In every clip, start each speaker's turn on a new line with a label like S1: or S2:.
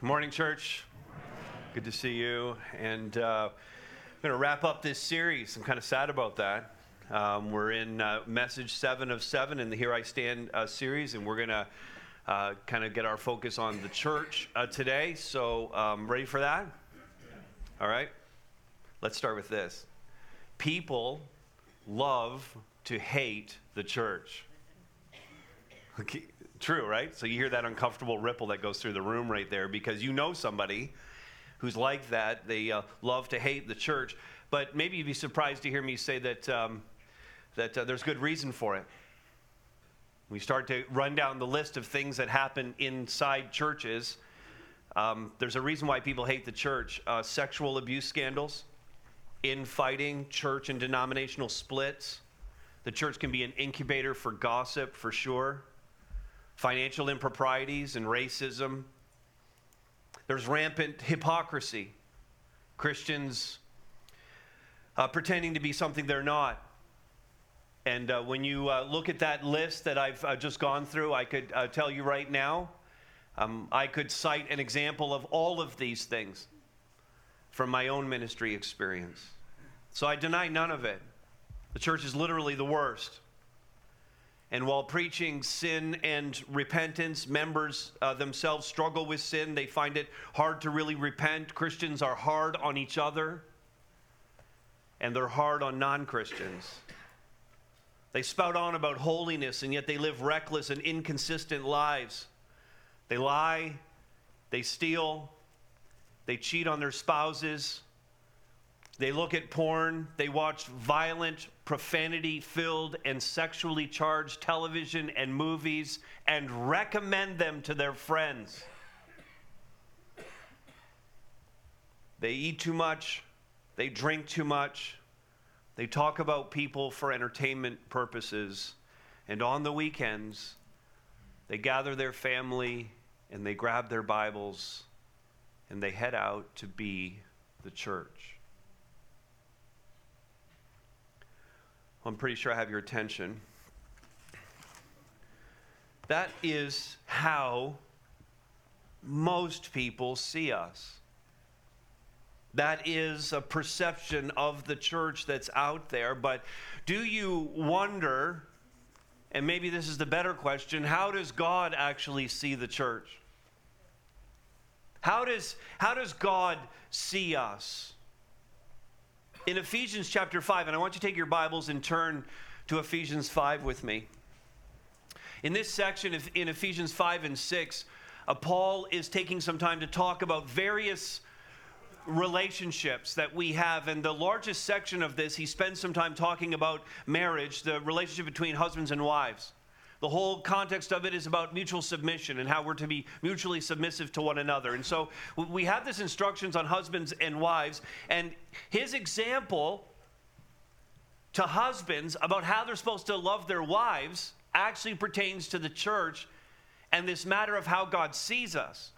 S1: Good morning, church. Good to see you. And uh, I'm going to wrap up this series. I'm kind of sad about that. Um, we're in uh, message seven of seven in the Here I Stand uh, series, and we're going to uh, kind of get our focus on the church uh, today. So, um, ready for that? All right. Let's start with this. People love to hate the church. Okay. True, right? So you hear that uncomfortable ripple that goes through the room right there because you know somebody who's like that. They uh, love to hate the church. But maybe you'd be surprised to hear me say that, um, that uh, there's good reason for it. We start to run down the list of things that happen inside churches. Um, there's a reason why people hate the church uh, sexual abuse scandals, infighting, church and denominational splits. The church can be an incubator for gossip, for sure financial improprieties and racism. There's rampant hypocrisy. Christians uh, pretending to be something they're not. And uh, when you uh, look at that list that I've uh, just gone through, I could uh, tell you right now, um, I could cite an example of all of these things from my own ministry experience. So I deny none of it. The church is literally the worst. And while preaching sin and repentance, members uh, themselves struggle with sin. They find it hard to really repent. Christians are hard on each other, and they're hard on non Christians. They spout on about holiness, and yet they live reckless and inconsistent lives. They lie, they steal, they cheat on their spouses, they look at porn, they watch violent, profanity filled, and sexually charged television and movies and recommend them to their friends. They eat too much, they drink too much, they talk about people for entertainment purposes, and on the weekends, they gather their family and they grab their Bibles and they head out to be the church. I'm pretty sure I have your attention. That is how most people see us. That is a perception of the church that's out there. But do you wonder, and maybe this is the better question, how does God actually see the church? How does, how does God see us? In Ephesians chapter 5, and I want you to take your Bibles and turn to Ephesians 5 with me. In this section, in Ephesians 5 and 6, uh, Paul is taking some time to talk about various relationships that we have. And the largest section of this, he spends some time talking about marriage, the relationship between husbands and wives. The whole context of it is about mutual submission and how we're to be mutually submissive to one another. And so we have this instructions on husbands and wives, and his example to husbands about how they're supposed to love their wives actually pertains to the church and this matter of how God sees us.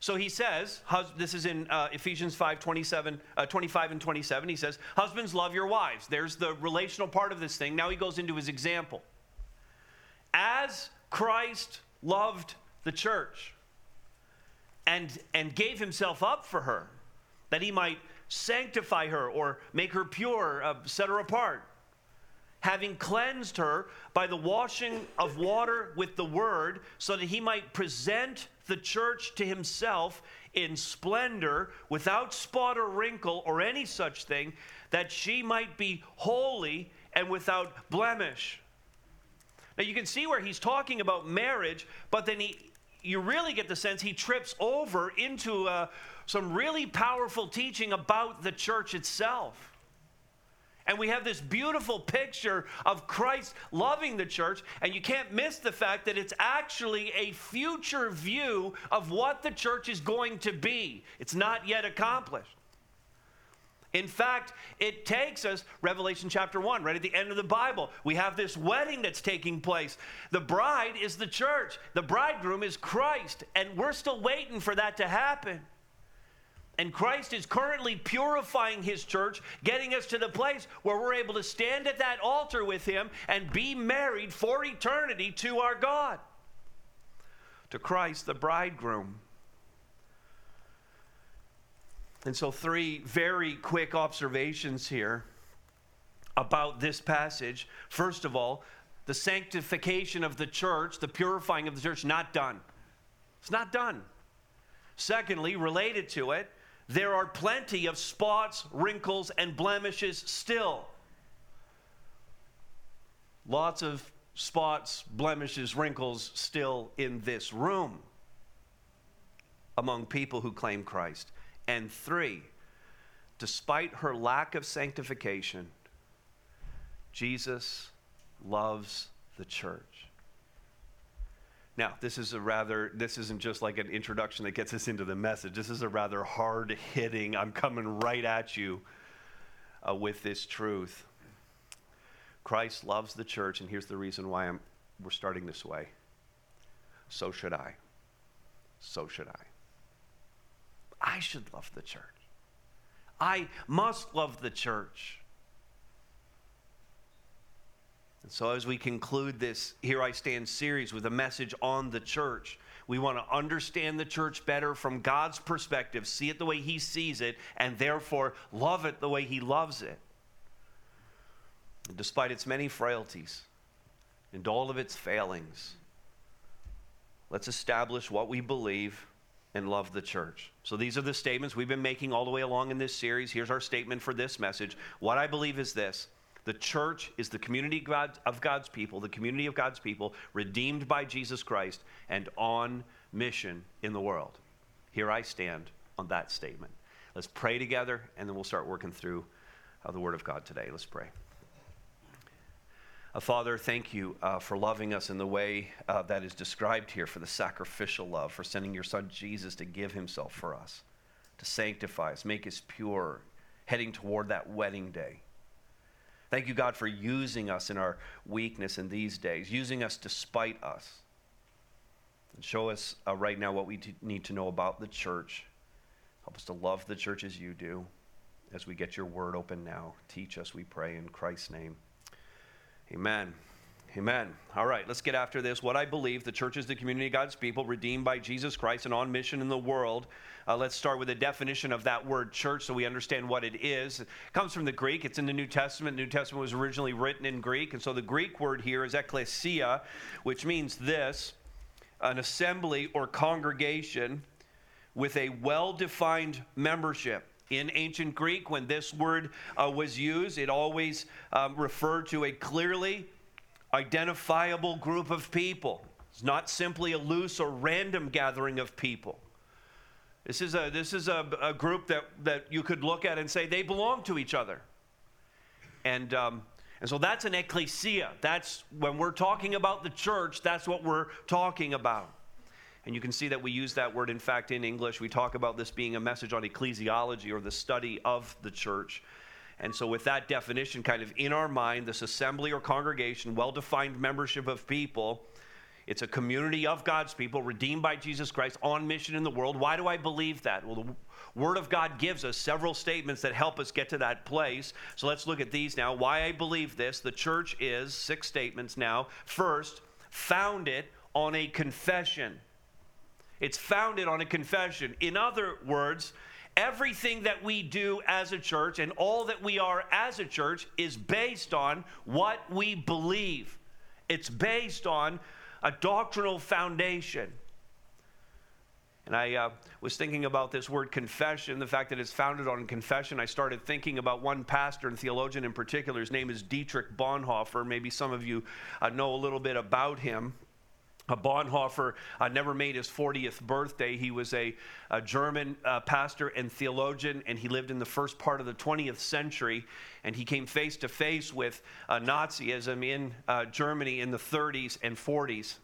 S1: So he says, this is in uh, Ephesians 5 27, uh, 25 and 27. He says, Husbands, love your wives. There's the relational part of this thing. Now he goes into his example as Christ loved the church and, and gave himself up for her, that he might sanctify her or make her pure, uh, set her apart, having cleansed her by the washing of water with the word, so that he might present the church to himself in splendor, without spot or wrinkle or any such thing, that she might be holy and without blemish. Now you can see where he's talking about marriage, but then he you really get the sense he trips over into uh, some really powerful teaching about the church itself. And we have this beautiful picture of Christ loving the church, and you can't miss the fact that it's actually a future view of what the church is going to be. It's not yet accomplished. In fact, it takes us, Revelation chapter 1, right at the end of the Bible. We have this wedding that's taking place. The bride is the church, the bridegroom is Christ, and we're still waiting for that to happen. And Christ is currently purifying his church, getting us to the place where we're able to stand at that altar with him and be married for eternity to our God. To Christ, the bridegroom. And so, three very quick observations here about this passage. First of all, the sanctification of the church, the purifying of the church, not done. It's not done. Secondly, related to it, there are plenty of spots, wrinkles, and blemishes still. Lots of spots, blemishes, wrinkles still in this room among people who claim Christ. And three, despite her lack of sanctification, Jesus loves the church. Now, this is a rather, this isn't just like an introduction that gets us into the message. This is a rather hard hitting, I'm coming right at you uh, with this truth. Christ loves the church, and here's the reason why I'm, we're starting this way. So should I. So should I. I should love the church. I must love the church. And so, as we conclude this Here I Stand series with a message on the church, we want to understand the church better from God's perspective, see it the way He sees it, and therefore love it the way He loves it. Despite its many frailties and all of its failings, let's establish what we believe and love the church. So these are the statements we've been making all the way along in this series. Here's our statement for this message. What I believe is this the church is the community of God's people, the community of God's people, redeemed by Jesus Christ and on mission in the world. Here I stand on that statement. Let's pray together, and then we'll start working through uh, the Word of God today. Let's pray. Uh, Father, thank you uh, for loving us in the way uh, that is described here, for the sacrificial love, for sending your Son Jesus to give himself for us, to sanctify us, make us pure, heading toward that wedding day. Thank you, God, for using us in our weakness in these days, using us despite us. And show us uh, right now what we t- need to know about the church. Help us to love the church as you do. As we get your word open now, teach us, we pray, in Christ's name. Amen. Amen. All right, let's get after this. What I believe the church is the community of God's people, redeemed by Jesus Christ and on mission in the world. Uh, let's start with a definition of that word church so we understand what it is. It comes from the Greek, it's in the New Testament. The New Testament was originally written in Greek. And so the Greek word here is ekklesia, which means this an assembly or congregation with a well defined membership. In ancient Greek, when this word uh, was used, it always um, referred to a clearly identifiable group of people. It's not simply a loose or random gathering of people. This is a, this is a, a group that, that you could look at and say they belong to each other. And, um, and so that's an ecclesia. That's when we're talking about the church, that's what we're talking about. And you can see that we use that word, in fact, in English. We talk about this being a message on ecclesiology or the study of the church. And so, with that definition kind of in our mind, this assembly or congregation, well defined membership of people, it's a community of God's people redeemed by Jesus Christ on mission in the world. Why do I believe that? Well, the Word of God gives us several statements that help us get to that place. So let's look at these now. Why I believe this the church is, six statements now. First, founded on a confession. It's founded on a confession. In other words, Everything that we do as a church and all that we are as a church is based on what we believe. It's based on a doctrinal foundation. And I uh, was thinking about this word confession, the fact that it's founded on confession. I started thinking about one pastor and theologian in particular. His name is Dietrich Bonhoeffer. Maybe some of you uh, know a little bit about him. Uh, Bonhoeffer uh, never made his 40th birthday. He was a, a German uh, pastor and theologian, and he lived in the first part of the 20th century. And he came face to face with uh, Nazism in uh, Germany in the 30s and 40s.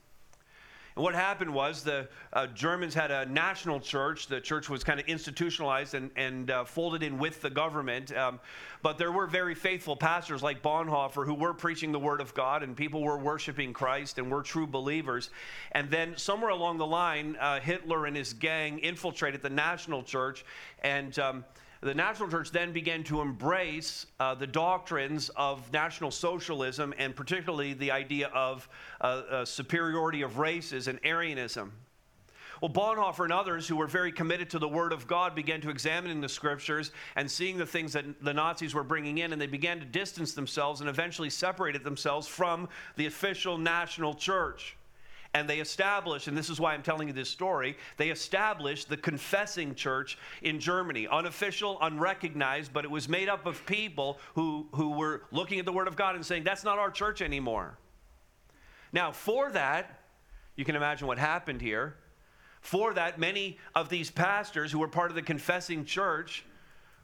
S1: And what happened was the uh, Germans had a national church. The church was kind of institutionalized and, and uh, folded in with the government. Um, but there were very faithful pastors like Bonhoeffer who were preaching the word of God, and people were worshiping Christ and were true believers. And then somewhere along the line, uh, Hitler and his gang infiltrated the national church and um, the National Church then began to embrace uh, the doctrines of National Socialism and particularly the idea of uh, uh, superiority of races and Aryanism. Well, Bonhoeffer and others who were very committed to the Word of God began to examine the scriptures and seeing the things that the Nazis were bringing in, and they began to distance themselves and eventually separated themselves from the official national church. And they established, and this is why I'm telling you this story, they established the confessing church in Germany. Unofficial, unrecognized, but it was made up of people who, who were looking at the Word of God and saying, that's not our church anymore. Now, for that, you can imagine what happened here. For that, many of these pastors who were part of the confessing church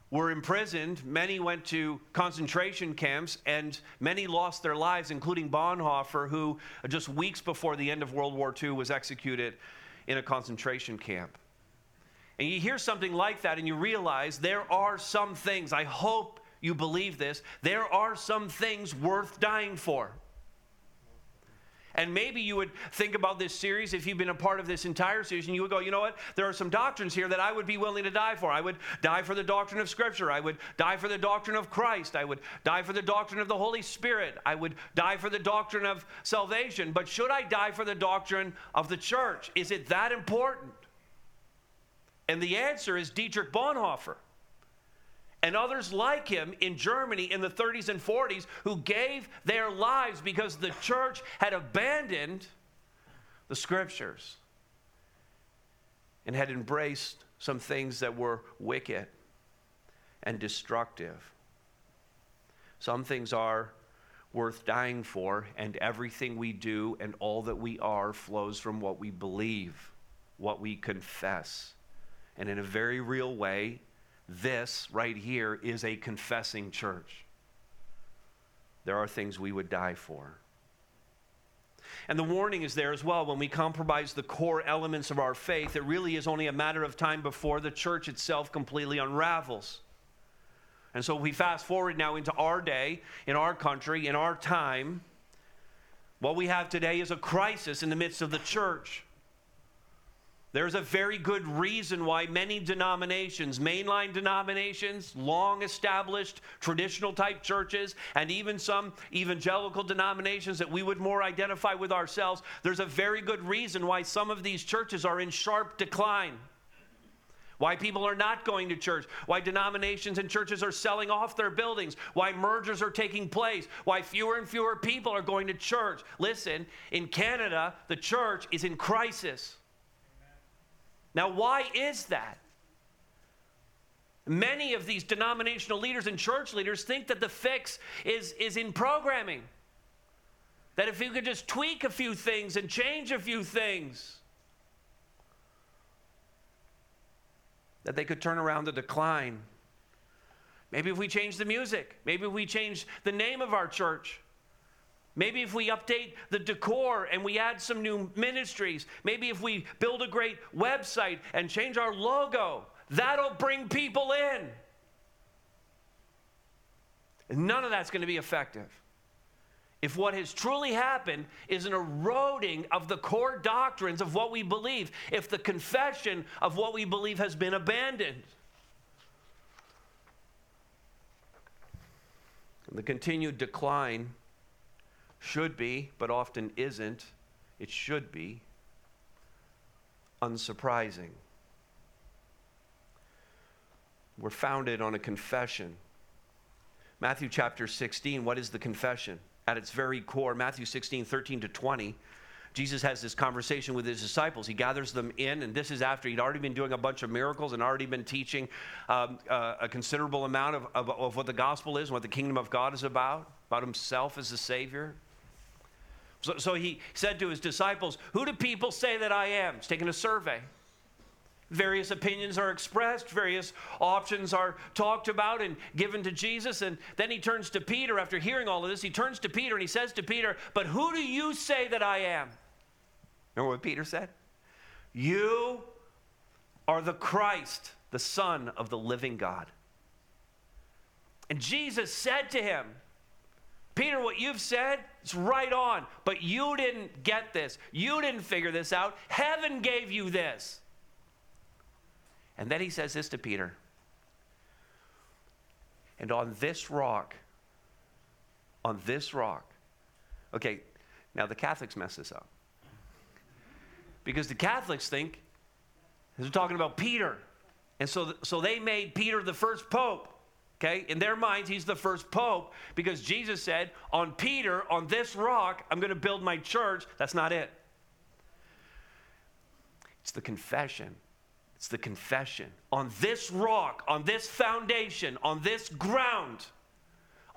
S1: were imprisoned. Many went to concentration camps, and many lost their lives, including Bonhoeffer, who uh, just weeks before the end of World War II was executed in a concentration camp. And you hear something like that, and you realize there are some things, I hope you believe this, there are some things worth dying for. And maybe you would think about this series if you've been a part of this entire series and you would go, you know what? There are some doctrines here that I would be willing to die for. I would die for the doctrine of Scripture. I would die for the doctrine of Christ. I would die for the doctrine of the Holy Spirit. I would die for the doctrine of salvation. But should I die for the doctrine of the church? Is it that important? And the answer is Dietrich Bonhoeffer and others like him in Germany in the 30s and 40s who gave their lives because the church had abandoned the scriptures and had embraced some things that were wicked and destructive. Some things are worth dying for, and everything we do and all that we are flows from what we believe, what we confess. And in a very real way, this right here is a confessing church. There are things we would die for. And the warning is there as well. When we compromise the core elements of our faith, it really is only a matter of time before the church itself completely unravels. And so we fast forward now into our day, in our country, in our time. What we have today is a crisis in the midst of the church. There's a very good reason why many denominations, mainline denominations, long established traditional type churches, and even some evangelical denominations that we would more identify with ourselves, there's a very good reason why some of these churches are in sharp decline. Why people are not going to church, why denominations and churches are selling off their buildings, why mergers are taking place, why fewer and fewer people are going to church. Listen, in Canada, the church is in crisis. Now, why is that? Many of these denominational leaders and church leaders think that the fix is, is in programming. That if you could just tweak a few things and change a few things, that they could turn around the decline. Maybe if we change the music, maybe if we change the name of our church, Maybe if we update the decor and we add some new ministries, maybe if we build a great website and change our logo, that'll bring people in. None of that's going to be effective. If what has truly happened is an eroding of the core doctrines of what we believe, if the confession of what we believe has been abandoned, the continued decline should be, but often isn't, it should be unsurprising. We're founded on a confession. Matthew chapter 16, what is the confession? At its very core, Matthew 16, 13 to 20, Jesus has this conversation with his disciples. He gathers them in, and this is after he'd already been doing a bunch of miracles and already been teaching um, uh, a considerable amount of, of, of what the gospel is, what the kingdom of God is about, about himself as the Savior. So, so he said to his disciples, Who do people say that I am? He's taking a survey. Various opinions are expressed, various options are talked about and given to Jesus. And then he turns to Peter after hearing all of this. He turns to Peter and he says to Peter, But who do you say that I am? Remember what Peter said? You are the Christ, the Son of the living God. And Jesus said to him, Peter, what you've said is right on, but you didn't get this. You didn't figure this out. Heaven gave you this. And then he says this to Peter. And on this rock, on this rock, okay, now the Catholics mess this up. Because the Catholics think They're talking about Peter. And so, so they made Peter the first pope. Okay? In their minds, he's the first pope because Jesus said, On Peter, on this rock, I'm going to build my church. That's not it. It's the confession. It's the confession. On this rock, on this foundation, on this ground,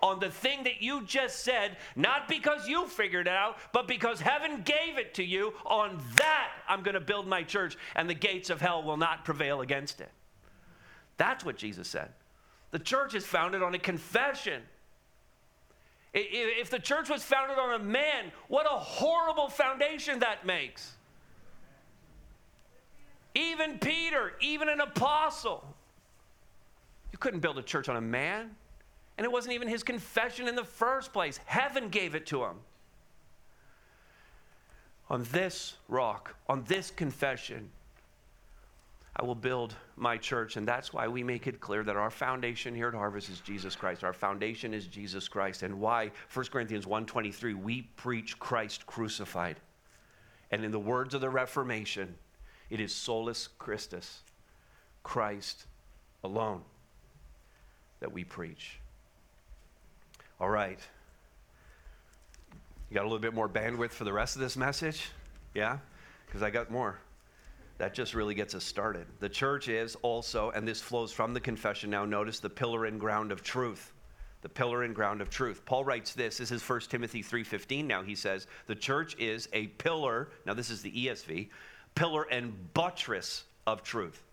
S1: on the thing that you just said, not because you figured it out, but because heaven gave it to you, on that I'm going to build my church, and the gates of hell will not prevail against it. That's what Jesus said. The church is founded on a confession. If the church was founded on a man, what a horrible foundation that makes. Even Peter, even an apostle. You couldn't build a church on a man. And it wasn't even his confession in the first place. Heaven gave it to him. On this rock, on this confession, I will build my church. And that's why we make it clear that our foundation here at Harvest is Jesus Christ. Our foundation is Jesus Christ. And why 1 Corinthians 1.23, we preach Christ crucified. And in the words of the Reformation, it is solus Christus, Christ alone, that we preach. All right. You got a little bit more bandwidth for the rest of this message? Yeah? Because I got more. That just really gets us started. The church is also, and this flows from the confession now, notice the pillar and ground of truth. The pillar and ground of truth. Paul writes this, this is 1 Timothy 3.15 now. He says, the church is a pillar, now this is the ESV, pillar and buttress of truth.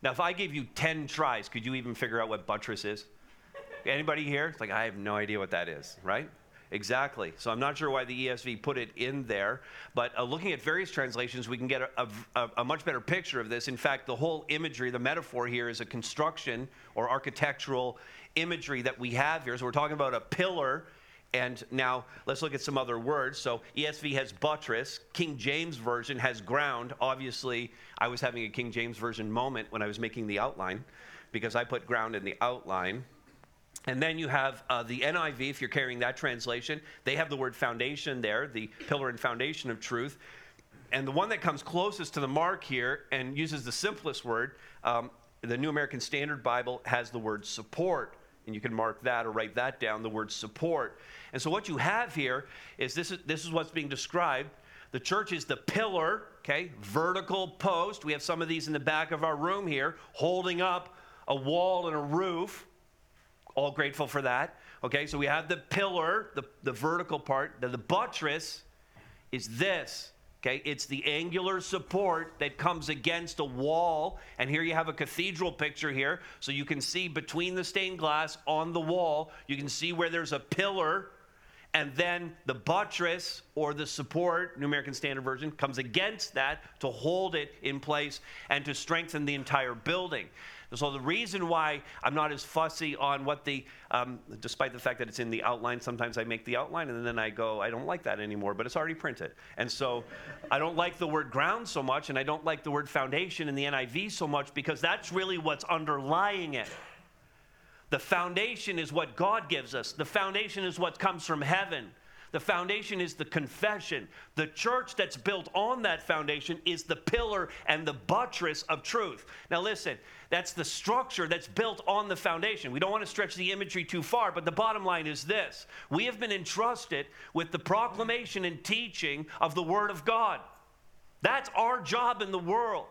S1: Now, if I gave you 10 tries, could you even figure out what buttress is? Anybody here? It's like, I have no idea what that is, right? Exactly. So I'm not sure why the ESV put it in there, but uh, looking at various translations, we can get a, a, a, much better picture of this. In fact, the whole imagery, the metaphor here is a construction or architectural imagery that we have here. So we're talking about a pillar. And now let's look at some other words. So ESV has buttress, King James Version has ground. Obviously, I was having a King James Version moment when I was making the outline because I put ground in the outline. And then you have uh, the NIV, if you're carrying that translation, they have the word foundation there, the pillar and foundation of truth. And the one that comes closest to the mark here and uses the simplest word, um, the New American Standard Bible has the word support. And you can mark that or write that down, the word support. And so what you have here is this is, this is what's being described. The church is the pillar, okay, vertical post. We have some of these in the back of our room here, holding up a wall and a roof all grateful for that. Okay, so we have the pillar, the, the vertical part. The, the buttress is this. Okay, it's the angular support that comes against a wall. And here you have a cathedral picture here. So you can see between the stained glass on the wall, you can see where there's a pillar. And then the buttress or the support, New American Standard Version, comes against that to hold it in place and to strengthen the entire building. So the reason why I'm not as fussy on what the, um, despite the fact that it's in the outline, sometimes I make the outline and then I go, I don't like that anymore, but it's already printed. And so I don't like the word ground so much, and I don't like the word foundation in the NIV so much because that's really what's underlying it. The foundation is what God gives us. The foundation is what comes from heaven. The foundation is the confession. The church that's built on that foundation is the pillar and the buttress of truth. Now, listen, that's the structure that's built on the foundation. We don't want to stretch the imagery too far, but the bottom line is this we have been entrusted with the proclamation and teaching of the Word of God. That's our job in the world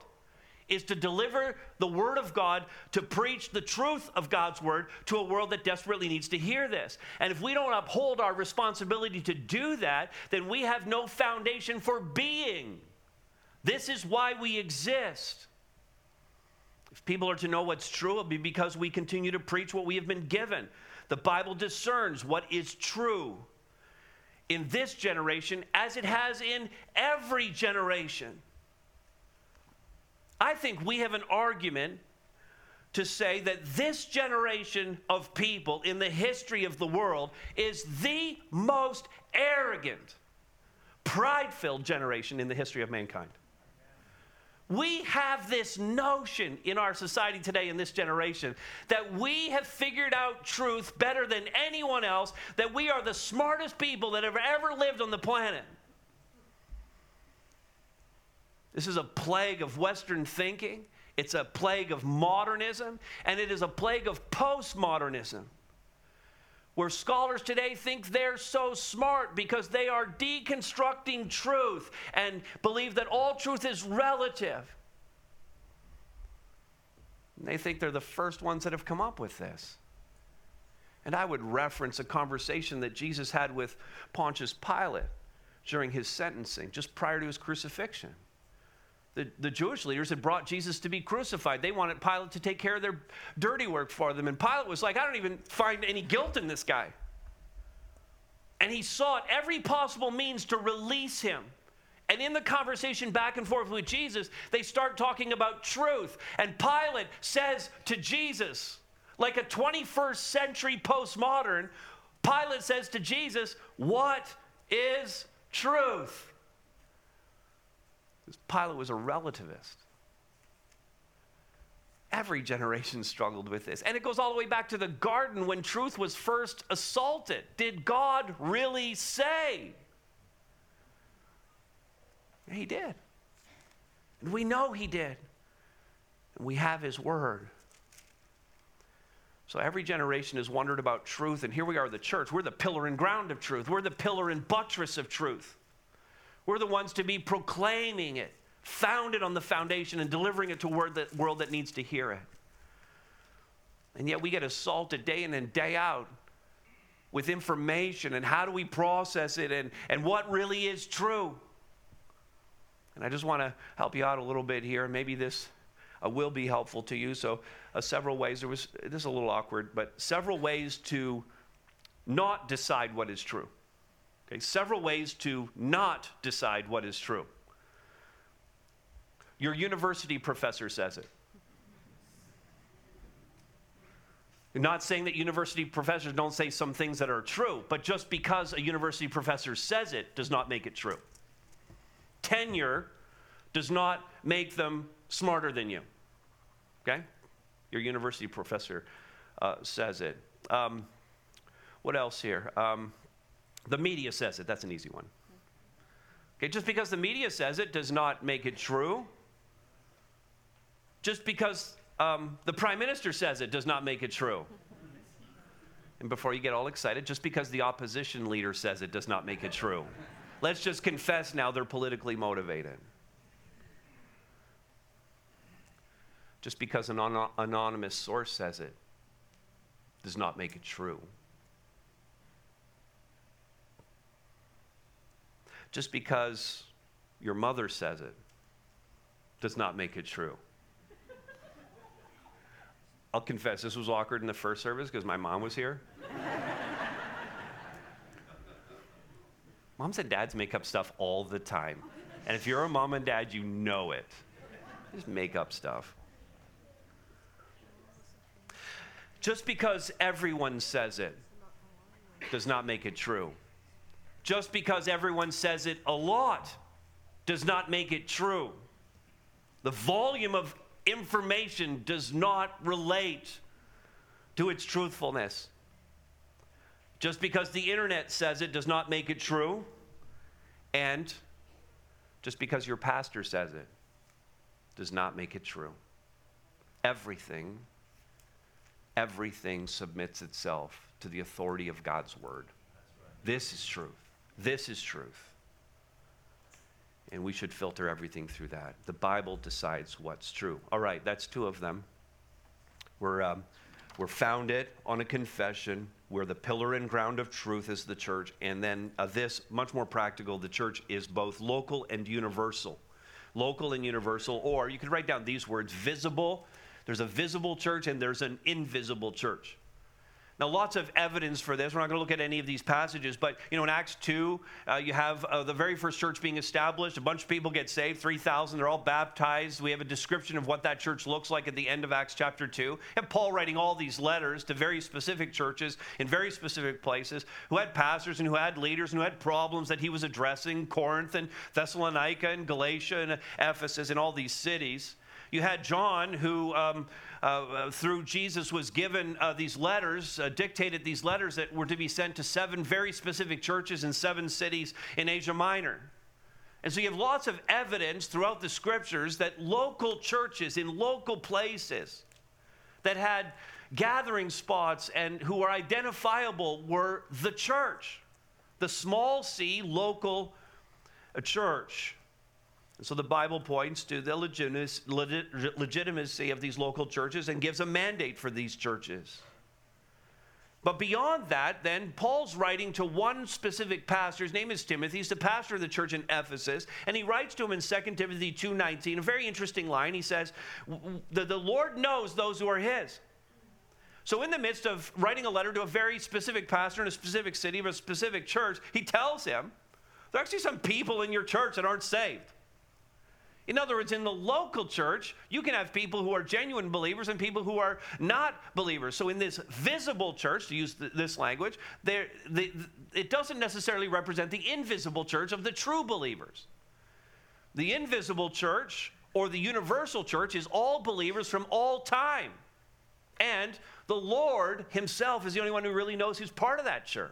S1: is to deliver the word of God, to preach the truth of God's word to a world that desperately needs to hear this. And if we don't uphold our responsibility to do that, then we have no foundation for being. This is why we exist. If people are to know what's true, it'll be because we continue to preach what we have been given. The Bible discerns what is true in this generation as it has in every generation. I think we have an argument to say that this generation of people in the history of the world is the most arrogant, pride filled generation in the history of mankind. We have this notion in our society today, in this generation, that we have figured out truth better than anyone else, that we are the smartest people that have ever lived on the planet. This is a plague of Western thinking. It's a plague of modernism, and it is a plague of postmodernism, where scholars today think they're so smart because they are deconstructing truth and believe that all truth is relative. And they think they're the first ones that have come up with this. And I would reference a conversation that Jesus had with Pontius Pilate during his sentencing, just prior to his crucifixion the, the Jewish leaders had brought Jesus to be crucified. They wanted Pilate to take care of their dirty work for them. And Pilate was like, I don't even find any guilt in this guy. And he sought every possible means to release him. And in the conversation back and forth with Jesus, they start talking about truth. And Pilate says to Jesus, like a 21st century postmodern, Pilate says to Jesus, What is truth? Pilate was a relativist. Every generation struggled with this. And it goes all the way back to the garden when truth was first assaulted. Did God really say? He did. And we know He did. And we have His word. So every generation has wondered about truth, and here we are, the church. We're the pillar and ground of truth, we're the pillar and buttress of truth. We're the ones to be proclaiming it, founded on the foundation and delivering it to that, world that needs to hear it. And yet we get assaulted day in and day out with information and how do we process it and, and what really is true. And I just want to help you out a little bit here. Maybe this uh, will be helpful to you. So, uh, several ways. There was this is a little awkward, but several ways to not decide what is true. Okay, several ways to not decide what is true. Your university professor says it. I'm not saying that university professors don't say some things that are true, but just because a university professor says it does not make it true. Tenure does not make them smarter than you. Okay? Your university professor uh, says it. Um, what else here? Um, the media says it. That's an easy one. Okay, just because the media says it does not make it true. Just because um, the prime minister says it does not make it true. And before you get all excited, just because the opposition leader says it does not make it true. Let's just confess now they're politically motivated. Just because an anonymous source says it does not make it true. Just because your mother says it does not make it true. I'll confess, this was awkward in the first service because my mom was here. Moms and dads make up stuff all the time. And if you're a mom and dad, you know it. Just make up stuff. Just because everyone says it does not make it true just because everyone says it a lot does not make it true. The volume of information does not relate to its truthfulness. Just because the internet says it does not make it true. And just because your pastor says it does not make it true. Everything, everything submits itself to the authority of God's word. This is truth. This is truth. And we should filter everything through that. The Bible decides what's true. All right, that's two of them. We're, um, we're founded on a confession. We're the pillar and ground of truth as the church. And then uh, this, much more practical, the church is both local and universal. Local and universal, or you could write down these words visible. There's a visible church and there's an invisible church. Now, lots of evidence for this. We're not going to look at any of these passages, but you know, in Acts 2, uh, you have uh, the very first church being established. A bunch of people get saved, 3,000. They're all baptized. We have a description of what that church looks like at the end of Acts chapter 2. And Paul writing all these letters to very specific churches in very specific places who had pastors and who had leaders and who had problems that he was addressing Corinth and Thessalonica and Galatia and Ephesus and all these cities. You had John, who um, uh, uh, through Jesus was given uh, these letters, uh, dictated these letters that were to be sent to seven very specific churches in seven cities in Asia Minor. And so you have lots of evidence throughout the scriptures that local churches in local places that had gathering spots and who were identifiable were the church, the small c local church. So the Bible points to the legitimacy of these local churches and gives a mandate for these churches. But beyond that, then, Paul's writing to one specific pastor. His name is Timothy. He's the pastor of the church in Ephesus. And he writes to him in 2 Timothy 2.19, a very interesting line. He says, the, the Lord knows those who are his. So, in the midst of writing a letter to a very specific pastor in a specific city of a specific church, he tells him, there are actually some people in your church that aren't saved. In other words, in the local church, you can have people who are genuine believers and people who are not believers. So, in this visible church, to use th- this language, it doesn't necessarily represent the invisible church of the true believers. The invisible church or the universal church is all believers from all time. And the Lord Himself is the only one who really knows who's part of that church.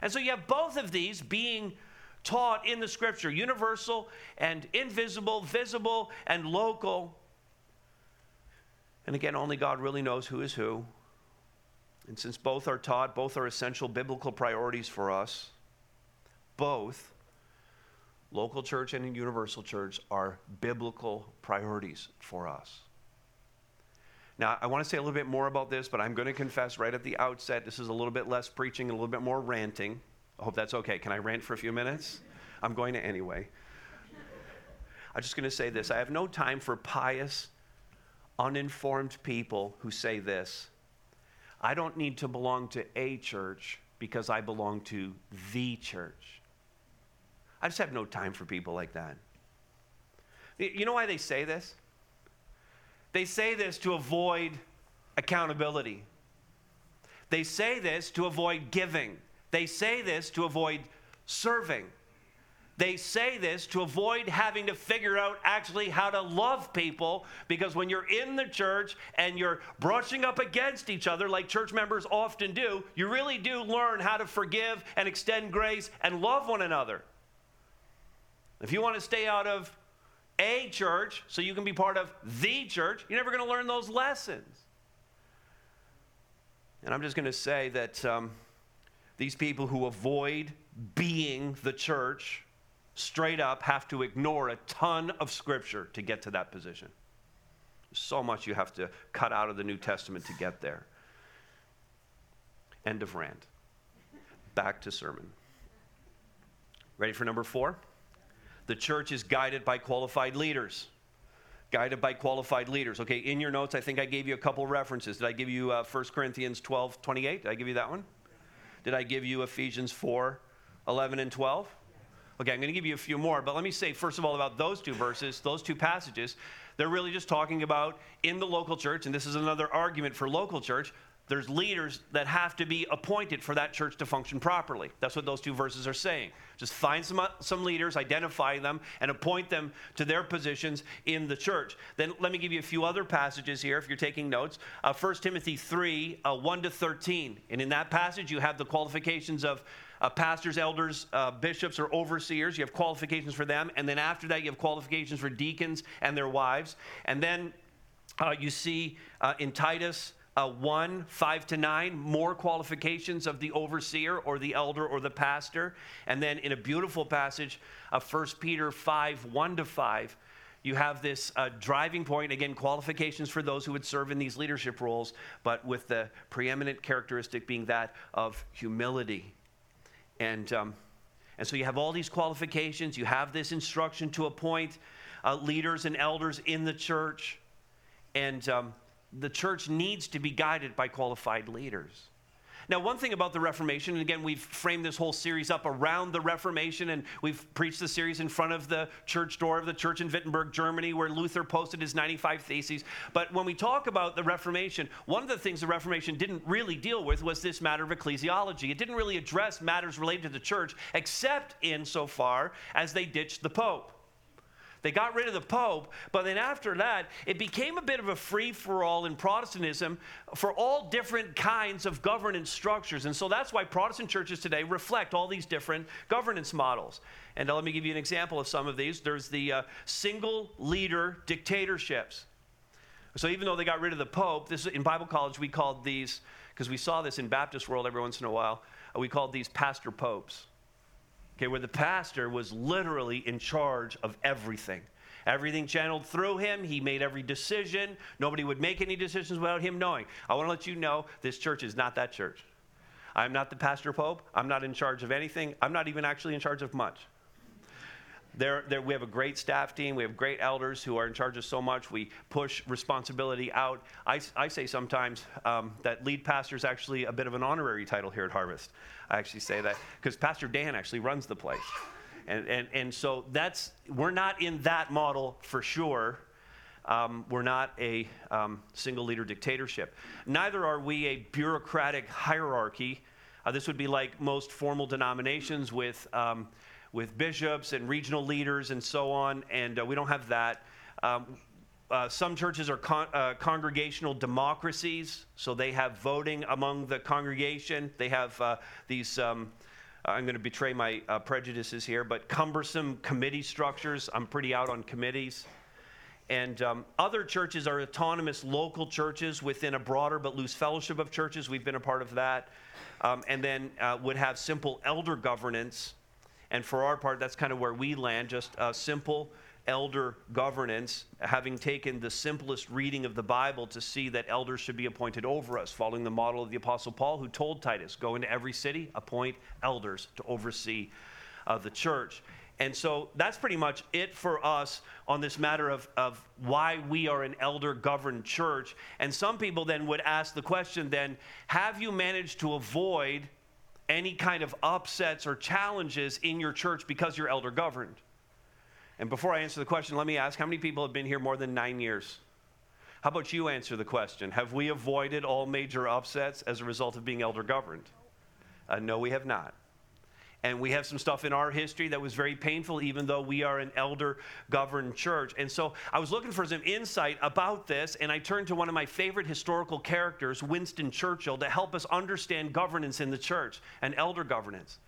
S1: And so you have both of these being taught in the scripture universal and invisible, visible and local. And again, only God really knows who is who. And since both are taught, both are essential biblical priorities for us, both local church and universal church are biblical priorities for us. Now, I want to say a little bit more about this, but I'm going to confess right at the outset this is a little bit less preaching a little bit more ranting. I hope that's okay. Can I rant for a few minutes? I'm going to anyway. I'm just going to say this I have no time for pious, uninformed people who say this I don't need to belong to a church because I belong to the church. I just have no time for people like that. You know why they say this? They say this to avoid accountability. They say this to avoid giving. They say this to avoid serving. They say this to avoid having to figure out actually how to love people because when you're in the church and you're brushing up against each other, like church members often do, you really do learn how to forgive and extend grace and love one another. If you want to stay out of a church so you can be part of the church, you're never going to learn those lessons. And I'm just going to say that um, these people who avoid being the church straight up have to ignore a ton of scripture to get to that position. so much you have to cut out of the New Testament to get there. End of rant. Back to sermon. Ready for number four? The church is guided by qualified leaders. Guided by qualified leaders. Okay, in your notes, I think I gave you a couple references. Did I give you uh, 1 Corinthians 12 28? Did I give you that one? Did I give you Ephesians 4 11 and 12? Okay, I'm going to give you a few more, but let me say, first of all, about those two verses, those two passages. They're really just talking about in the local church, and this is another argument for local church, there's leaders that have to be appointed for that church to function properly. That's what those two verses are saying. Just find some, some leaders, identify them, and appoint them to their positions in the church. Then let me give you a few other passages here if you're taking notes. Uh, 1 Timothy 3 uh, 1 to 13. And in that passage, you have the qualifications of uh, pastors, elders, uh, bishops, or overseers. You have qualifications for them. And then after that, you have qualifications for deacons and their wives. And then uh, you see uh, in Titus, uh, 1, 5 to 9, more qualifications of the overseer or the elder or the pastor. And then in a beautiful passage of 1 Peter 5, 1 to 5, you have this uh, driving point, again, qualifications for those who would serve in these leadership roles, but with the preeminent characteristic being that of humility. And, um, and so you have all these qualifications, you have this instruction to appoint uh, leaders and elders in the church. And um, the church needs to be guided by qualified leaders. Now, one thing about the Reformation, and again, we've framed this whole series up around the Reformation, and we've preached the series in front of the church door of the church in Wittenberg, Germany, where Luther posted his 95 Theses. But when we talk about the Reformation, one of the things the Reformation didn't really deal with was this matter of ecclesiology. It didn't really address matters related to the church, except insofar as they ditched the Pope. They got rid of the Pope, but then after that, it became a bit of a free for all in Protestantism for all different kinds of governance structures. And so that's why Protestant churches today reflect all these different governance models. And uh, let me give you an example of some of these. There's the uh, single leader dictatorships. So even though they got rid of the Pope, this in Bible college we called these because we saw this in Baptist world every once in a while. Uh, we called these pastor popes okay, where the pastor was literally in charge of everything. Everything channeled through him. He made every decision. Nobody would make any decisions without him knowing. I want to let you know this church is not that church. I'm not the pastor pope. I'm not in charge of anything. I'm not even actually in charge of much. We have a great staff team. We have great elders who are in charge of so much. We push responsibility out. I, I say sometimes um, that lead pastor is actually a bit of an honorary title here at Harvest. I actually say that because Pastor Dan actually runs the place. And, and, and so that's, we're not in that model for sure. Um, we're not a um, single leader dictatorship. Neither are we a bureaucratic hierarchy. Uh, this would be like most formal denominations with um, with bishops and regional leaders and so on, and uh, we don't have that. Um, uh, some churches are con- uh, congregational democracies, so they have voting among the congregation. They have uh, these. Um, I'm going to betray my uh, prejudices here, but cumbersome committee structures. I'm pretty out on committees. And um, other churches are autonomous local churches within a broader but loose fellowship of churches. We've been a part of that. Um, and then uh, would have simple elder governance and for our part, that's kind of where we land just simple elder governance, having taken the simplest reading of the Bible to see that elders should be appointed over us, following the model of the Apostle Paul, who told Titus, Go into every city, appoint elders to oversee uh, the church. And so that's pretty much it for us on this matter of, of why we are an elder governed church. And some people then would ask the question then, have you managed to avoid any kind of upsets or challenges in your church because you're elder governed? And before I answer the question, let me ask how many people have been here more than nine years? How about you answer the question? Have we avoided all major upsets as a result of being elder governed? Uh, no, we have not. And we have some stuff in our history that was very painful, even though we are an elder governed church. And so I was looking for some insight about this, and I turned to one of my favorite historical characters, Winston Churchill, to help us understand governance in the church and elder governance.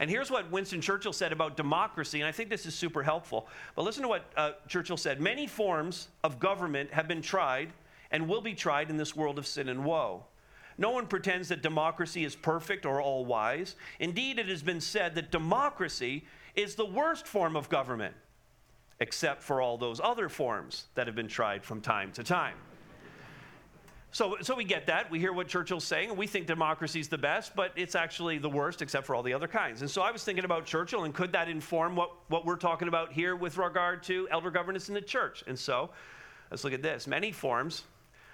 S1: And here's what Winston Churchill said about democracy, and I think this is super helpful. But listen to what uh, Churchill said Many forms of government have been tried and will be tried in this world of sin and woe. No one pretends that democracy is perfect or all wise. Indeed, it has been said that democracy is the worst form of government, except for all those other forms that have been tried from time to time. So, so we get that. We hear what Churchill's saying, and we think democracy is the best, but it's actually the worst except for all the other kinds. And so I was thinking about Churchill, and could that inform what, what we're talking about here with regard to elder governance in the church? And so let's look at this. Many forms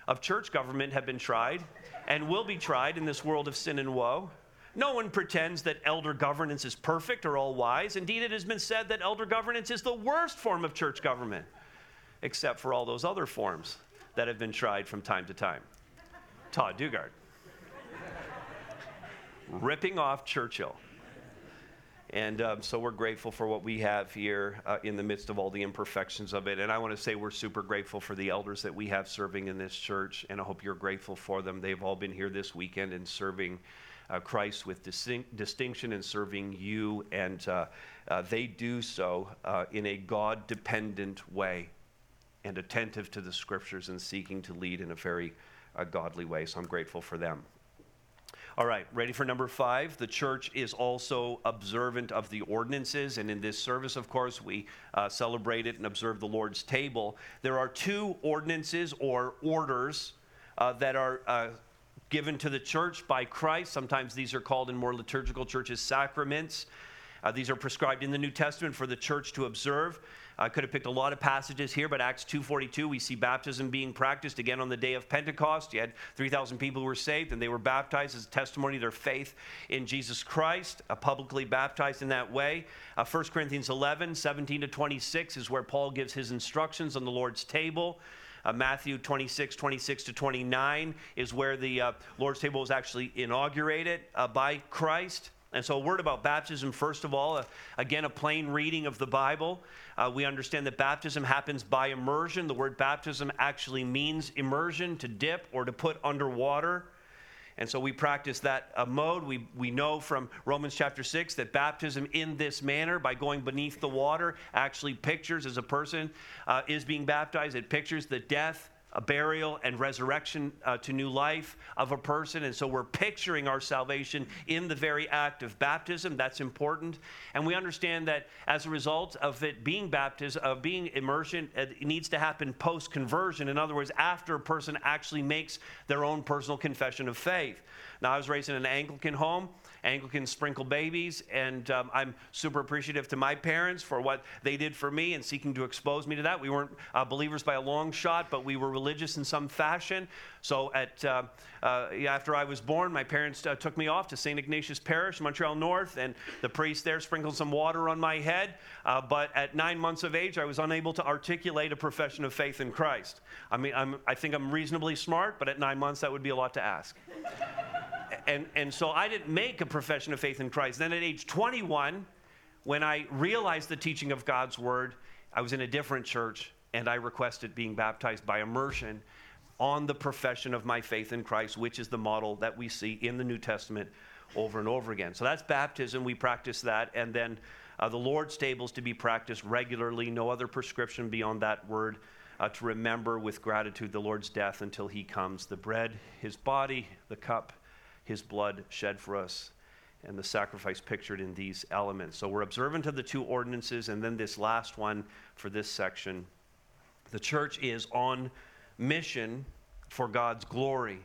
S1: of church government have been tried and will be tried in this world of sin and woe. No one pretends that elder governance is perfect or all wise. Indeed, it has been said that elder governance is the worst form of church government, except for all those other forms that have been tried from time to time. Todd Dugard. Ripping off Churchill. And um, so we're grateful for what we have here uh, in the midst of all the imperfections of it. And I want to say we're super grateful for the elders that we have serving in this church. And I hope you're grateful for them. They've all been here this weekend and serving uh, Christ with distinct, distinction and serving you. And uh, uh they do so uh, in a God dependent way and attentive to the scriptures and seeking to lead in a very uh, godly way. So I'm grateful for them. All right, ready for number five? The church is also observant of the ordinances. And in this service, of course, we uh, celebrate it and observe the Lord's table. There are two ordinances or orders uh, that are uh, given to the church by Christ. Sometimes these are called in more liturgical churches sacraments. Uh, these are prescribed in the New Testament for the church to observe. I could have picked a lot of passages here, but Acts 2:42, we see baptism being practiced again on the day of Pentecost. You had 3,000 people who were saved, and they were baptized as a testimony of their faith in Jesus Christ, uh, publicly baptized in that way. Uh, 1 Corinthians 11, 17 to 26 is where Paul gives his instructions on the Lord's table. Uh, Matthew 26, 26 to 29 is where the uh, Lord's table was actually inaugurated uh, by Christ. And so, a word about baptism, first of all, uh, again, a plain reading of the Bible. Uh, we understand that baptism happens by immersion. The word baptism actually means immersion, to dip or to put underwater. And so we practice that uh, mode. We, we know from Romans chapter 6 that baptism in this manner, by going beneath the water, actually pictures as a person uh, is being baptized. It pictures the death, a burial and resurrection uh, to new life of a person. And so we're picturing our salvation in the very act of baptism. That's important. And we understand that as a result of it being baptism, of being immersion, it needs to happen post conversion. In other words, after a person actually makes their own personal confession of faith. Now, I was raised in an Anglican home. Anglicans sprinkle babies, and um, I'm super appreciative to my parents for what they did for me and seeking to expose me to that. We weren't uh, believers by a long shot, but we were religious in some fashion. So, at uh, uh, after I was born, my parents uh, took me off to St. Ignatius Parish, Montreal North, and the priest there sprinkled some water on my head. Uh, but at nine months of age, I was unable to articulate a profession of faith in Christ. I mean, I'm, I think I'm reasonably smart, but at nine months, that would be a lot to ask and, and so I didn't make a profession of faith in Christ. Then at age 21, when I realized the teaching of God's word, I was in a different church and I requested being baptized by immersion on the profession of my faith in Christ, which is the model that we see in the New Testament over and over again. So that's baptism. We practice that. And then uh, the Lord's table is to be practiced regularly. No other prescription beyond that word. Uh, to remember with gratitude the Lord's death until he comes. The bread, his body, the cup, his blood shed for us and the sacrifice pictured in these elements. So we're observant of the two ordinances, and then this last one for this section. The church is on mission for God's glory.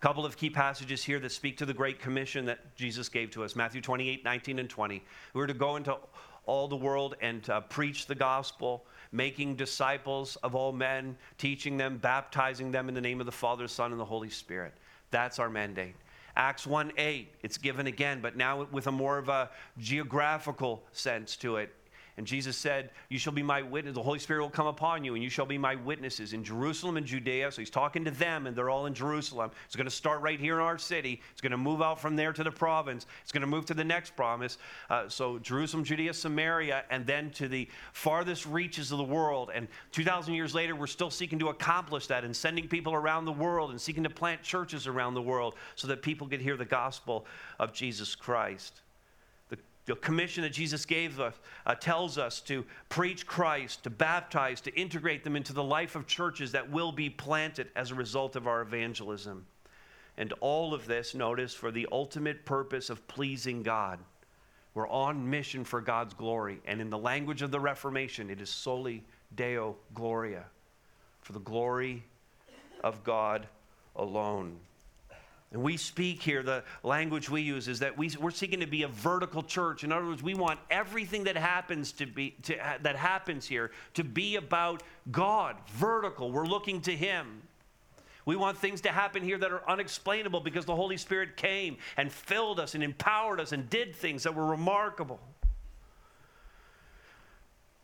S1: A couple of key passages here that speak to the great commission that Jesus gave to us Matthew 28 19 and 20. We're to go into all the world and uh, preach the gospel, making disciples of all men, teaching them, baptizing them in the name of the Father, Son, and the Holy Spirit. That's our mandate. Acts 1 8, it's given again, but now with a more of a geographical sense to it. And Jesus said, You shall be my witness. The Holy Spirit will come upon you, and you shall be my witnesses in Jerusalem and Judea. So he's talking to them, and they're all in Jerusalem. It's going to start right here in our city. It's going to move out from there to the province. It's going to move to the next promise. Uh, so Jerusalem, Judea, Samaria, and then to the farthest reaches of the world. And 2,000 years later, we're still seeking to accomplish that and sending people around the world and seeking to plant churches around the world so that people can hear the gospel of Jesus Christ the commission that Jesus gave us uh, tells us to preach Christ, to baptize, to integrate them into the life of churches that will be planted as a result of our evangelism. And all of this, notice, for the ultimate purpose of pleasing God. We're on mission for God's glory. And in the language of the Reformation, it is soli Deo Gloria, for the glory of God alone. And we speak here, the language we use is that we, we're seeking to be a vertical church. In other words, we want everything that happens to be to, that happens here to be about God, vertical. We're looking to Him. We want things to happen here that are unexplainable because the Holy Spirit came and filled us and empowered us and did things that were remarkable.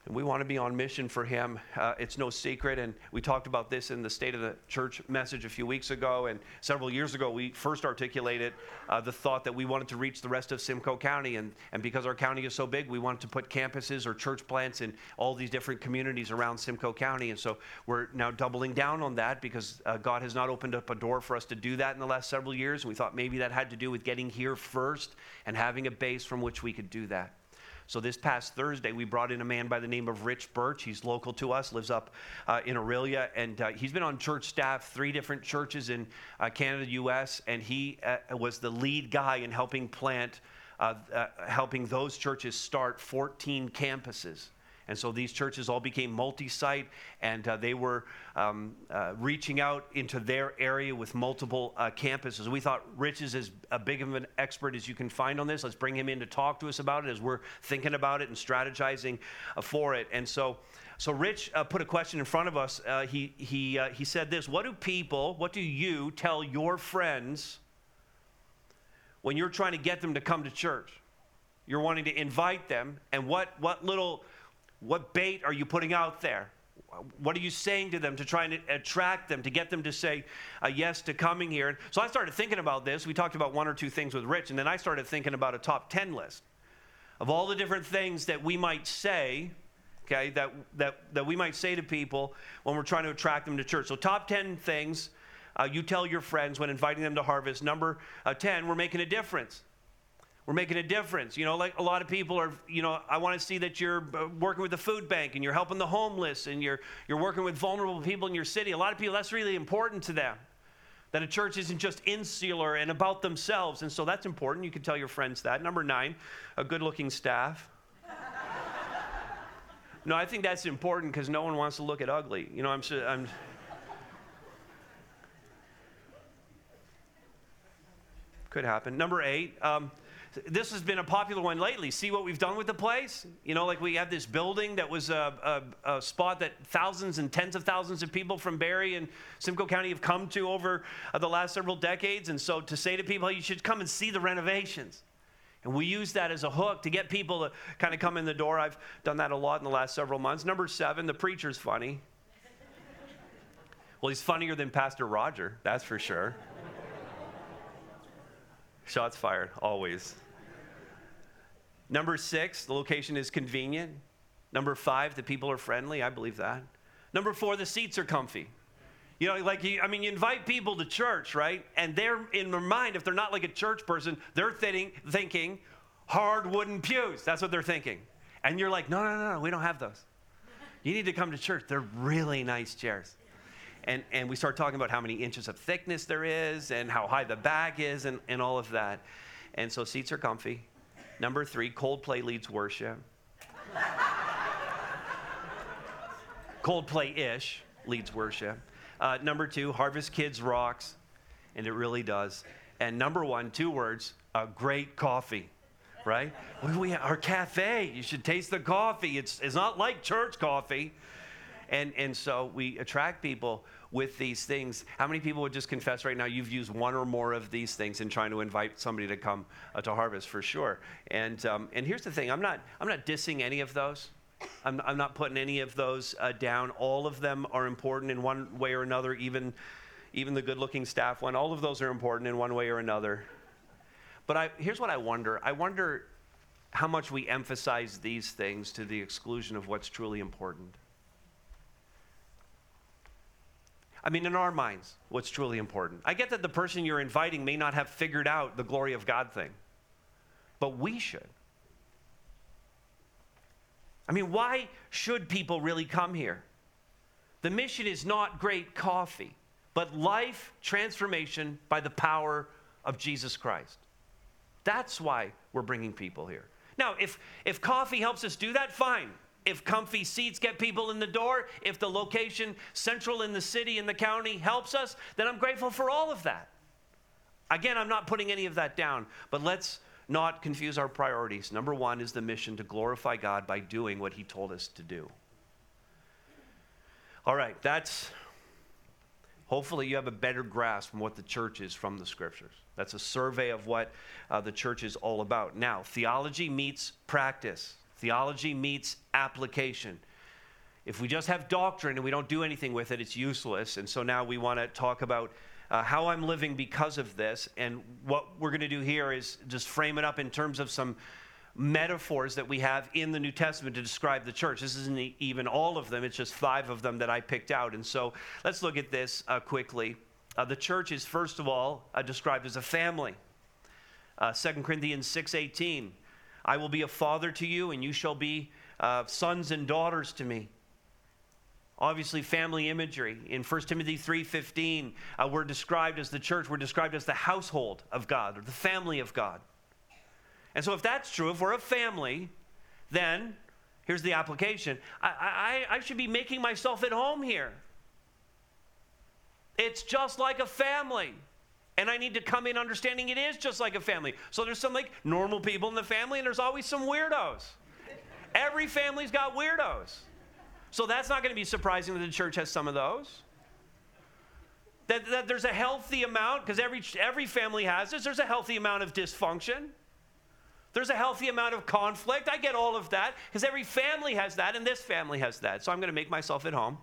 S1: And we want to be on mission for him. Uh, it's no secret. And we talked about this in the State of the Church message a few weeks ago. And several years ago, we first articulated uh, the thought that we wanted to reach the rest of Simcoe County. And, and because our county is so big, we wanted to put campuses or church plants in all these different communities around Simcoe County. And so we're now doubling down on that because uh, God has not opened up a door for us to do that in the last several years. And we thought maybe that had to do with getting here first and having a base from which we could do that. So this past Thursday, we brought in a man by the name of Rich Birch. He's local to us, lives up uh, in Orillia, and uh, he's been on church staff, three different churches in uh, Canada, U.S., and he uh, was the lead guy in helping plant, uh, uh, helping those churches start 14 campuses. And so these churches all became multi site, and uh, they were um, uh, reaching out into their area with multiple uh, campuses. We thought Rich is as big of an expert as you can find on this. Let's bring him in to talk to us about it as we're thinking about it and strategizing uh, for it. And so, so Rich uh, put a question in front of us. Uh, he, he, he said this What do people, what do you tell your friends when you're trying to get them to come to church? You're wanting to invite them, and what, what little what bait are you putting out there? What are you saying to them to try and attract them, to get them to say uh, yes to coming here? And so I started thinking about this. We talked about one or two things with Rich, and then I started thinking about a top 10 list of all the different things that we might say, okay, that, that, that we might say to people when we're trying to attract them to church. So, top 10 things uh, you tell your friends when inviting them to harvest. Number uh, 10, we're making a difference. We're making a difference. You know, like a lot of people are, you know, I want to see that you're uh, working with the food bank and you're helping the homeless and you're, you're working with vulnerable people in your city. A lot of people, that's really important to them. That a church isn't just insular and about themselves. And so that's important. You can tell your friends that. Number nine, a good looking staff. no, I think that's important because no one wants to look at ugly. You know, I'm, I'm could happen. Number eight, um, this has been a popular one lately. See what we've done with the place? You know, like we have this building that was a, a, a, spot that thousands and tens of thousands of people from Barrie and Simcoe County have come to over uh, the last several decades. And so to say to people, you should come and see the renovations. And we use that as a hook to get people to kind of come in the door. I've done that a lot in the last several months. Number seven, the preacher's funny. Well, he's funnier than Pastor Roger, that's for sure. Shots fired, always. Number six, the location is convenient. Number five, the people are friendly. I believe that. Number four, the seats are comfy. You know, like, you, I mean, you invite people to church, right? And they're in their mind, if they're not like a church person, they're thinking, thinking hard wooden pews. That's what they're thinking. And you're like, no, no, no, no, we don't have those. You need to come to church. They're really nice chairs. And, and we start talking about how many inches of thickness there is and how high the back is and, and all of that. And so seats are comfy. Number three, Coldplay leads worship. Coldplay ish leads worship. Uh, number two, Harvest Kids rocks, and it really does. And number one, two words, a great coffee, right? We, we, our cafe, you should taste the coffee. It's, it's not like church coffee. And, and so we attract people with these things. How many people would just confess right now you've used one or more of these things in trying to invite somebody to come uh, to harvest for sure? And, um, and here's the thing I'm not, I'm not dissing any of those. I'm, I'm not putting any of those uh, down. All of them are important in one way or another, even, even the good looking staff one. All of those are important in one way or another. But I, here's what I wonder I wonder how much we emphasize these things to the exclusion of what's truly important. I mean, in our minds, what's truly important. I get that the person you're inviting may not have figured out the glory of God thing, but we should. I mean, why should people really come here? The mission is not great coffee, but life transformation by the power of Jesus Christ. That's why we're bringing people here. Now, if, if coffee helps us do that, fine if comfy seats get people in the door, if the location central in the city and the county helps us, then I'm grateful for all of that. Again, I'm not putting any of that down, but let's not confuse our priorities. Number one is the mission to glorify God by doing what He told us to do. All right, that's hopefully you have a better grasp on what the church is from the scriptures. That's a survey of what uh, the church is all about. Now, theology meets practice. Theology meets application. If we just have doctrine and we don't do anything with it, it's useless. And so now we want to talk about uh, how I'm living because of this. And what we're going to do here is just frame it up in terms of some metaphors that we have in the New Testament to describe the church. This isn't even all of them, it's just five of them that I picked out. And so let's look at this uh, quickly. Uh, the church is, first of all, uh, described as a family. Uh, 2 Corinthians 6.18 I will be a father to you, and you shall be uh, sons and daughters to me. Obviously, family imagery. In 1 Timothy 3.15, uh, we're described as the church, we're described as the household of God, or the family of God. And so if that's true, if we're a family, then here's the application. I, I, I should be making myself at home here. It's just like a family. And I need to come in understanding it is just like a family. So there's some like normal people in the family, and there's always some weirdos. Every family's got weirdos. So that's not going to be surprising that the church has some of those. That, that there's a healthy amount, because every, every family has this, there's a healthy amount of dysfunction. There's a healthy amount of conflict. I get all of that because every family has that, and this family has that. So I'm going to make myself at home.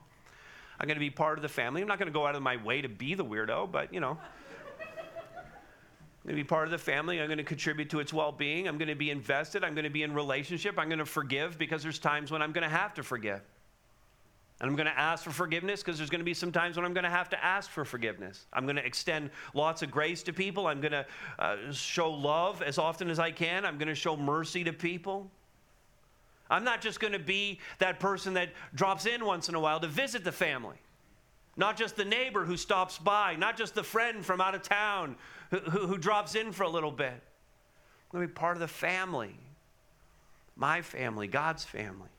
S1: I'm going to be part of the family. I'm not going to go out of my way to be the weirdo, but you know. I'm going to be part of the family. I'm going to contribute to its well being. I'm going to be invested. I'm going to be in relationship. I'm going to forgive because there's times when I'm going to have to forgive. And I'm going to ask for forgiveness because there's going to be some times when I'm going to have to ask for forgiveness. I'm going to extend lots of grace to people. I'm going to uh, show love as often as I can. I'm going to show mercy to people. I'm not just going to be that person that drops in once in a while to visit the family. Not just the neighbor who stops by, not just the friend from out of town who, who, drops in for a little bit. I'm going to be part of the family, my family, God's family.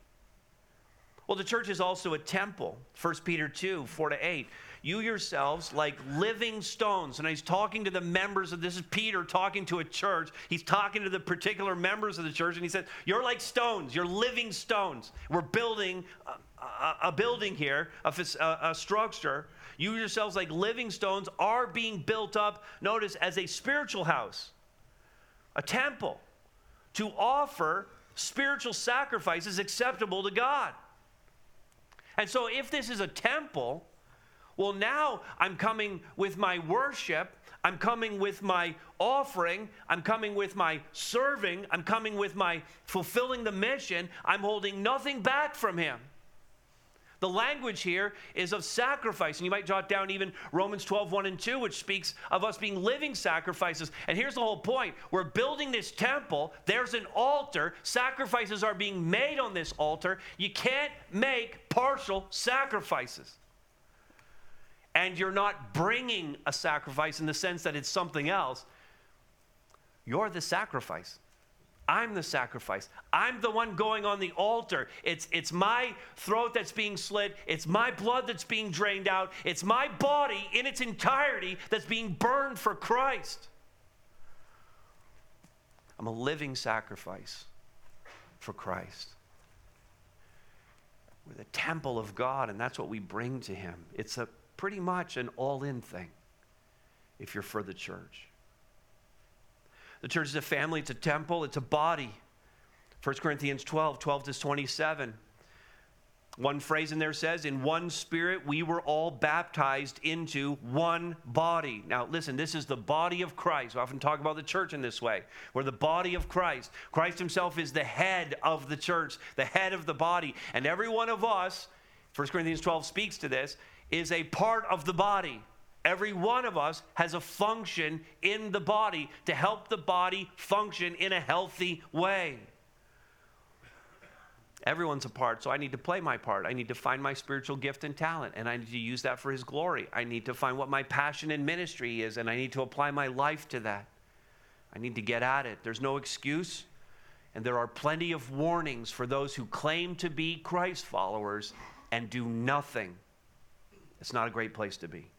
S1: Well, the church is also a temple. 1 Peter 2 4 to 8. You yourselves, like living stones. And he's talking to the members of this is Peter talking to a church. He's talking to the particular members of the church, and he said, You're like stones. You're living stones. We're building a, a, a building here, a, a structure. You yourselves, like living stones, are being built up, notice, as a spiritual house, a temple, to offer spiritual sacrifices acceptable to God. And so, if this is a temple, well, now I'm coming with my worship, I'm coming with my offering, I'm coming with my serving, I'm coming with my fulfilling the mission. I'm holding nothing back from Him. The language here is of sacrifice. And you might jot down even Romans 12, 1 and 2, which speaks of us being living sacrifices. And here's the whole point we're building this temple, there's an altar, sacrifices are being made on this altar. You can't make partial sacrifices. And you're not bringing a sacrifice in the sense that it's something else. You're the sacrifice. I'm the sacrifice. I'm the one going on the altar. It's, it's my throat that's being slit. It's my blood that's being drained out. It's my body in its entirety that's being burned for Christ. I'm a living sacrifice for Christ. We're the temple of God, and that's what we bring to Him. It's a pretty much an all in thing if you're for the church. The church is a family, it's a temple, it's a body. 1 Corinthians 12, 12 to 27. One phrase in there says, In one spirit we were all baptized into one body. Now, listen, this is the body of Christ. We often talk about the church in this way. We're the body of Christ. Christ himself is the head of the church, the head of the body. And every one of us, 1 Corinthians 12 speaks to this, is a part of the body. Every one of us has a function in the body to help the body function in a healthy way. Everyone's a part, so I need to play my part. I need to find my spiritual gift and talent, and I need to use that for His glory. I need to find what my passion in ministry is, and I need to apply my life to that. I need to get at it. There's no excuse, and there are plenty of warnings for those who claim to be Christ followers and do nothing. It's not a great place to be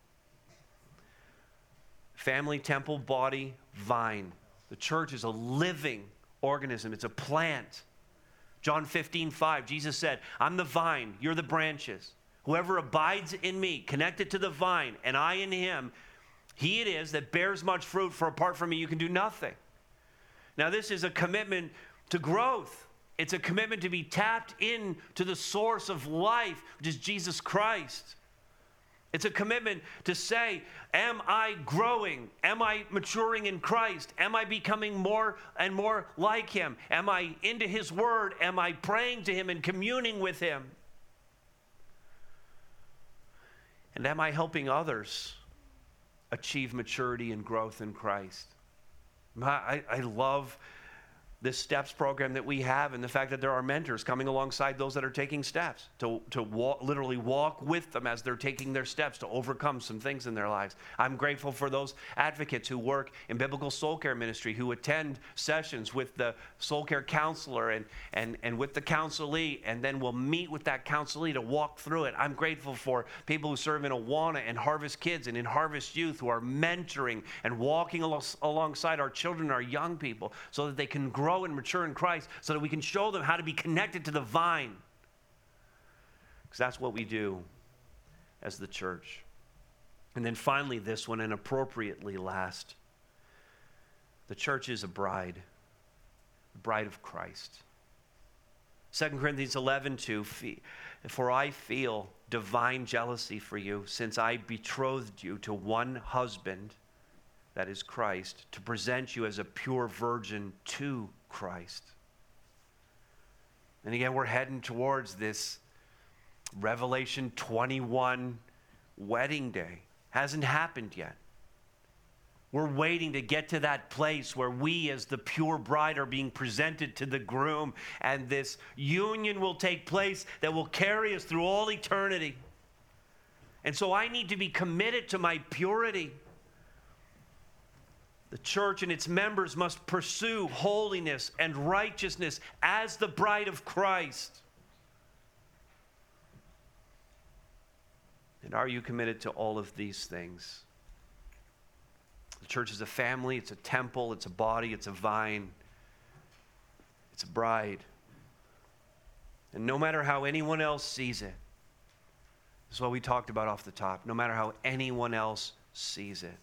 S1: family, temple, body, vine. The church is a living organism, it's a plant. John 15, 5, Jesus said, I'm the vine, you're the branches. Whoever abides in me, connected to the vine, and I in him, he it is that bears much fruit, for apart from me, you can do nothing. Now, this is a commitment to growth. It's a commitment to be tapped in to the source of life, which is Jesus Christ. It's a commitment to say, Am I growing? Am I maturing in Christ? Am I becoming more and more like Him? Am I into His Word? Am I praying to Him and communing with Him? And am I helping others achieve maturity and growth in Christ? I, I love this steps program that we have and the fact that there are mentors coming alongside those that are taking steps to, to walk, literally walk with them as they're taking their steps to overcome some things in their lives. I'm grateful for those advocates who work in biblical soul care ministry, who attend sessions with the soul care counselor and, and, and with the counselee, and then will meet with that counselee to walk through it. I'm grateful for people who serve in Awana and Harvest Kids and in Harvest Youth who are mentoring and walking alongside our children, our young people, so that they can grow grow and mature in Christ so that we can show them how to be connected to the vine. Because that's what we do as the church. And then finally, this one, and appropriately last the church is a bride. the bride of Christ. 2 Corinthians 11, 2, for I feel divine jealousy for you, since I betrothed you to one husband, that is Christ, to present you as a pure virgin to Christ. And again, we're heading towards this Revelation 21 wedding day. Hasn't happened yet. We're waiting to get to that place where we, as the pure bride, are being presented to the groom, and this union will take place that will carry us through all eternity. And so I need to be committed to my purity. The church and its members must pursue holiness and righteousness as the bride of Christ. And are you committed to all of these things? The church is a family, it's a temple, it's a body, it's a vine, it's a bride. And no matter how anyone else sees it, this is what we talked about off the top. No matter how anyone else sees it,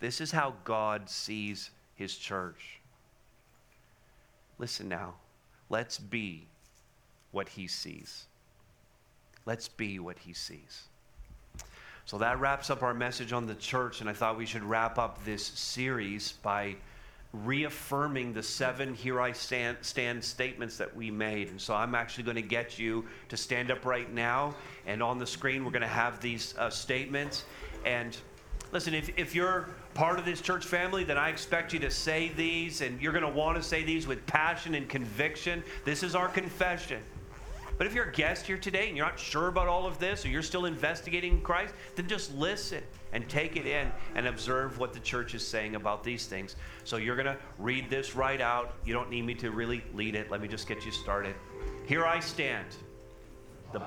S1: this is how God sees his church. Listen now. Let's be what he sees. Let's be what he sees. So that wraps up our message on the church, and I thought we should wrap up this series by reaffirming the seven here I stand, stand statements that we made. And so I'm actually going to get you to stand up right now, and on the screen, we're going to have these uh, statements. And listen, if, if you're part of this church family, then I expect you to say these, and you're going to want to say these with passion and conviction. This is our confession. But if you're a guest here today and you're not sure about all of this or you're still investigating Christ, then just listen and take it in and observe what the church is saying about these things. So you're going to read this right out. You don't need me to really lead it. Let me just get you started. Here I stand. The